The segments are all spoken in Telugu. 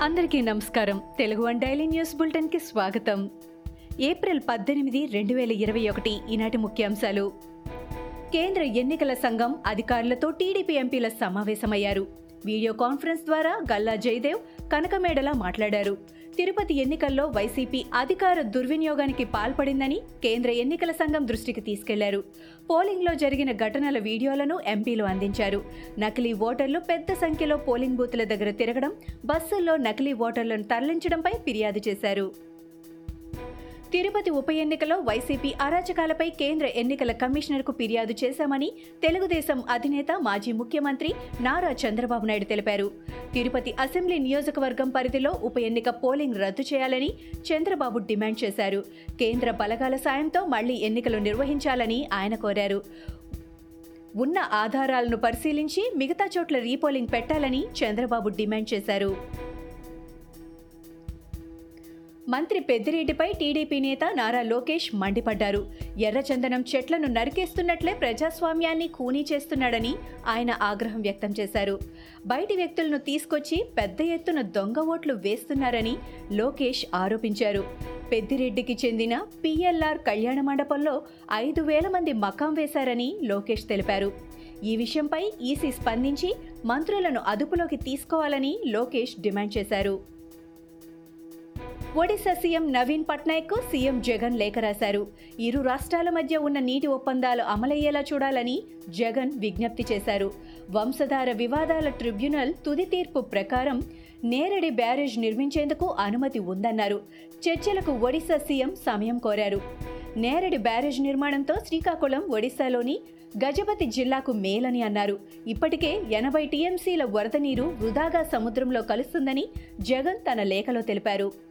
అందరికీ నమస్కారం. తెలుగు వన్ డైలీ న్యూస్ బులెటిన్కి స్వాగతం. ఏప్రిల్ పద్దెనిమిది రెండు వేల ఇరవై ఒకటి ఈనాటి ముఖ్యాంశాలు. కేంద్ర ఎన్నికల సంఘం అధికారులతో టీడీపీ ఎంపీల సమావేశమయ్యారు. వీడియో కాన్ఫరెన్స్ ద్వారా గల్లా జయదేవ్ కనకమేడల మాట్లాడారు. తిరుపతి ఎన్నికల్లో వైసీపీ అధికార దుర్వినియోగానికి పాల్పడిందని కేంద్ర ఎన్నికల సంఘం దృష్టికి తీసుకెళ్ళారు. పోలింగ్లో జరిగిన ఘటనల వీడియోలను ఎంపీలు అందించారు. నకిలీ ఓటర్లు పెద్ద సంఖ్యలో పోలింగ్ బూత్ల దగ్గర తిరగడం బస్సుల్లో నకిలీ ఓటర్లను తరలించడంపై ఫిర్యాదు చేశారు. తిరుపతి ఉప ఎన్నికలో వైసీపీ అరాచకాలపై కేంద్ర ఎన్నికల కమిషనర్కు ఫిర్యాదు చేశామని తెలుగుదేశం అధినేత మాజీ ముఖ్యమంత్రి నారా చంద్రబాబు నాయుడు తెలిపారు. తిరుపతి అసెంబ్లీ నియోజకవర్గం పరిధిలో ఉప ఎన్నిక పోలింగ్ రద్దు చేయాలని చంద్రబాబు డిమాండ్ చేశారు. కేంద్ర బలగాల సాయంతో మళ్ళీ ఎన్నికలు నిర్వహించాలని ఆయన కోరారు. ఉన్న ఆధారాలను పరిశీలించి మిగతా చోట్ల రీపోలింగ్ పెట్టాలని చంద్రబాబు డిమాండ్ చేశారు. మంత్రి పెద్దిరెడ్డిపై టీడీపీ నేత నారా లోకేష్ మండిపడ్డారు. ఎర్రచందనం చెట్లను నరికేస్తున్నట్లే ప్రజాస్వామ్యాన్ని ఖూనీ చేస్తున్నాడని ఆయన ఆగ్రహం వ్యక్తం చేశారు. బయటి వ్యక్తులను తీసుకొచ్చి పెద్ద ఎత్తున దొంగ ఓట్లు వేస్తున్నారని లోకేష్ ఆరోపించారు. పెద్దిరెడ్డికి చెందిన పిఎల్ఆర్ కళ్యాణ మండపంలో ఐదు వేల మంది మకాం వేశారని లోకేష్ తెలిపారు. ఈ విషయంపై ఈసీ స్పందించి మంత్రులను అదుపులోకి తీసుకోవాలని లోకేష్ డిమాండ్ చేశారు. ఒడిశా సీఎం నవీన్ పట్నాయక్ సీఎం జగన్ లేఖ రాశారు. ఇరు రాష్ట్రాల మధ్య ఉన్న నీటి ఒప్పందాలు అమలయ్యేలా చూడాలని జగన్ విజ్ఞప్తి చేశారు. వంశధార వివాదాల ట్రిబ్యునల్ తుది తీర్పు ప్రకారం నేరడి బ్యారేజ్ నిర్మించేందుకు అనుమతి ఉందన్నారు. చర్చలకు ఒడిశా సీఎం సమయం కోరారు. నేరడి బ్యారేజ్ నిర్మాణంతో శ్రీకాకుళం ఒడిశాలోని గజపతి జిల్లాకు మేలని అన్నారు. ఇప్పటికే ఎనభై టీఎంసీల వరద నీరు వృధాగా సముద్రంలో కలుస్తుందని జగన్ తన లేఖలో తెలిపారు.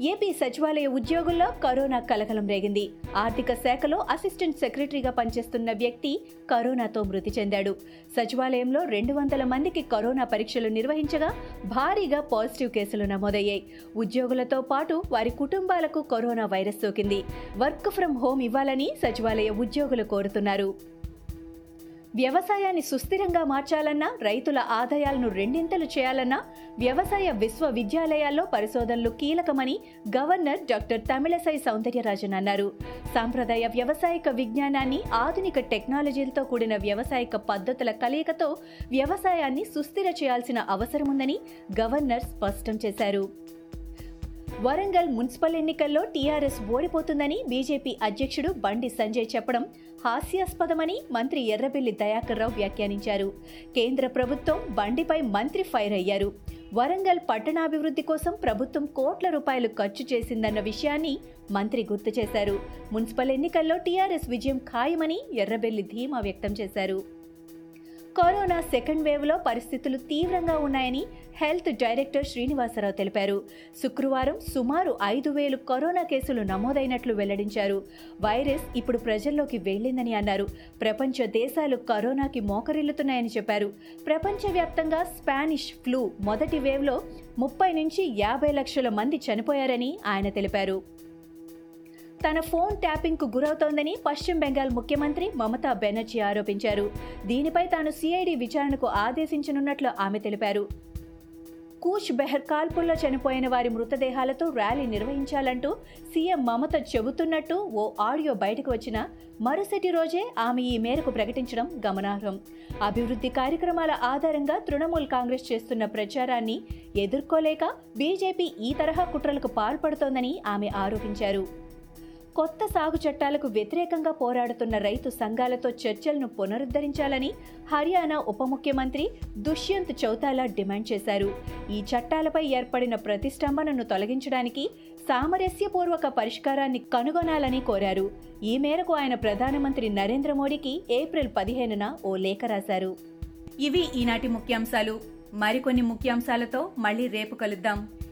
ఏపీ సచివాలయ ఉద్యోగుల్లో కరోనా కలకలం రేగింది. ఆర్థిక శాఖలో అసిస్టెంట్ సెక్రటరీగా పనిచేస్తున్న వ్యక్తి కరోనాతో మృతి చెందాడు. సచివాలయంలో రెండు వందల మందికి కరోనా పరీక్షలు నిర్వహించగా భారీగా పాజిటివ్ కేసులు నమోదయ్యాయి. ఉద్యోగులతో పాటు వారి కుటుంబాలకు కరోనా వైరస్ సోకింది. వర్క్ ఫ్రం హోం ఇవ్వాలని సచివాలయ ఉద్యోగులు కోరుతున్నారు. వ్యవసాయాన్ని సుస్థిరంగా మార్చాలన్నా రైతుల ఆదాయాలను రెండింతలు చేయాలన్నా వ్యవసాయ విశ్వవిద్యాలయాల్లో పరిశోధనలు కీలకమని గవర్నర్ డాక్టర్ తమిళసై సౌందర్యరాజన్ అన్నారు. సాంప్రదాయ వ్యవసాయక విజ్ఞానాన్ని ఆధునిక టెక్నాలజీలతో కూడిన వ్యవసాయక పద్ధతుల కలయికతో వ్యవసాయాన్ని సుస్థిర చేయాల్సిన అవసరముందని గవర్నర్ స్పష్టం చేశారు. వరంగల్ మున్సిపల్ ఎన్నికల్లో టీఆర్ఎస్ ఓడిపోతుందని బీజేపీ అధ్యక్షుడు బండి సంజయ్ చెప్పడం హాస్యాస్పదమని మంత్రి ఎర్రబెల్లి దయాకర్రావు వ్యాఖ్యానించారు. కేంద్ర ప్రభుత్వం బండిపై మంత్రి ఫైర్ అయ్యారు. వరంగల్ పట్టణాభివృద్ధి కోసం ప్రభుత్వం కోట్ల రూపాయలు ఖర్చు చేసిందన్న విషయాన్ని మంత్రి గుర్తు చేశారు. మున్సిపల్ ఎన్నికల్లో టీఆర్ఎస్ విజయం ఖాయమని ఎర్రబెల్లి ధీమా వ్యక్తం చేశారు. కరోనా సెకండ్ వేవ్లో పరిస్థితులు తీవ్రంగా ఉన్నాయని హెల్త్ డైరెక్టర్ శ్రీనివాసరావు తెలిపారు. శుక్రవారం సుమారు ఐదు వేలు కరోనా కేసులు నమోదైనట్లు వెల్లడించారు. వైరస్ ఇప్పుడు ప్రజల్లోకి వెళ్ళిందని అన్నారు. ప్రపంచ దేశాలు కరోనాకి మోకరిల్లుతున్నాయని చెప్పారు. ప్రపంచవ్యాప్తంగా స్పానిష్ ఫ్లూ మొదటి వేవ్లో ముప్పై నుంచి యాభై లక్షల మంది చనిపోయారని ఆయన తెలిపారు. తన ఫోన్ ట్యాపింగ్కు గురవుతోందని పశ్చిమ బెంగాల్ ముఖ్యమంత్రి మమతా బెనర్జీ ఆరోపించారు. దీనిపై తాను సిఐడి విచారణకు ఆదేశించనున్నట్లు ఆమె తెలిపారు. కూచ్ బెహర్ కాల్పుల్లో చనిపోయిన వారి మృతదేహాలతో ర్యాలీ నిర్వహించాలంటూ సీఎం మమత చెబుతున్నట్టు ఓ ఆడియో బయటకు వచ్చిన మరుసటి రోజే ఆమె ఈ మేరకు ప్రకటించడం గమనార్హం. అభివృద్ధి కార్యక్రమాల ఆధారంగా తృణమూల్ కాంగ్రెస్ చేస్తున్న ప్రచారాన్ని ఎదుర్కోలేక బీజేపీ ఈ తరహా కుట్రలకు పాల్పడుతోందని ఆమె ఆరోపించారు. కొత్త సాగు చట్టాలకు వ్యతిరేకంగా పోరాడుతున్న రైతు సంఘాలతో చర్చలను పునరుద్ధరించాలని హర్యానా ఉప ముఖ్యమంత్రి దుష్యంత్ చౌతాలా డిమాండ్ చేశారు. ఈ చట్టాలపై ఏర్పడిన ప్రతిష్టంభనను తొలగించడానికి సామరస్యపూర్వక పరిష్కారాన్ని కనుగొనాలని కోరారు. ఈ మేరకు ఆయన ప్రధానమంత్రి నరేంద్ర మోడీకి ఏప్రిల్ పదిహేనున ఓ లేఖ రాశారు. ఇవి ఈనాటి ముఖ్యాంశాలు. మరికొన్ని ముఖ్యాంశాలతో మళ్ళీ రేపు కలుద్దాం.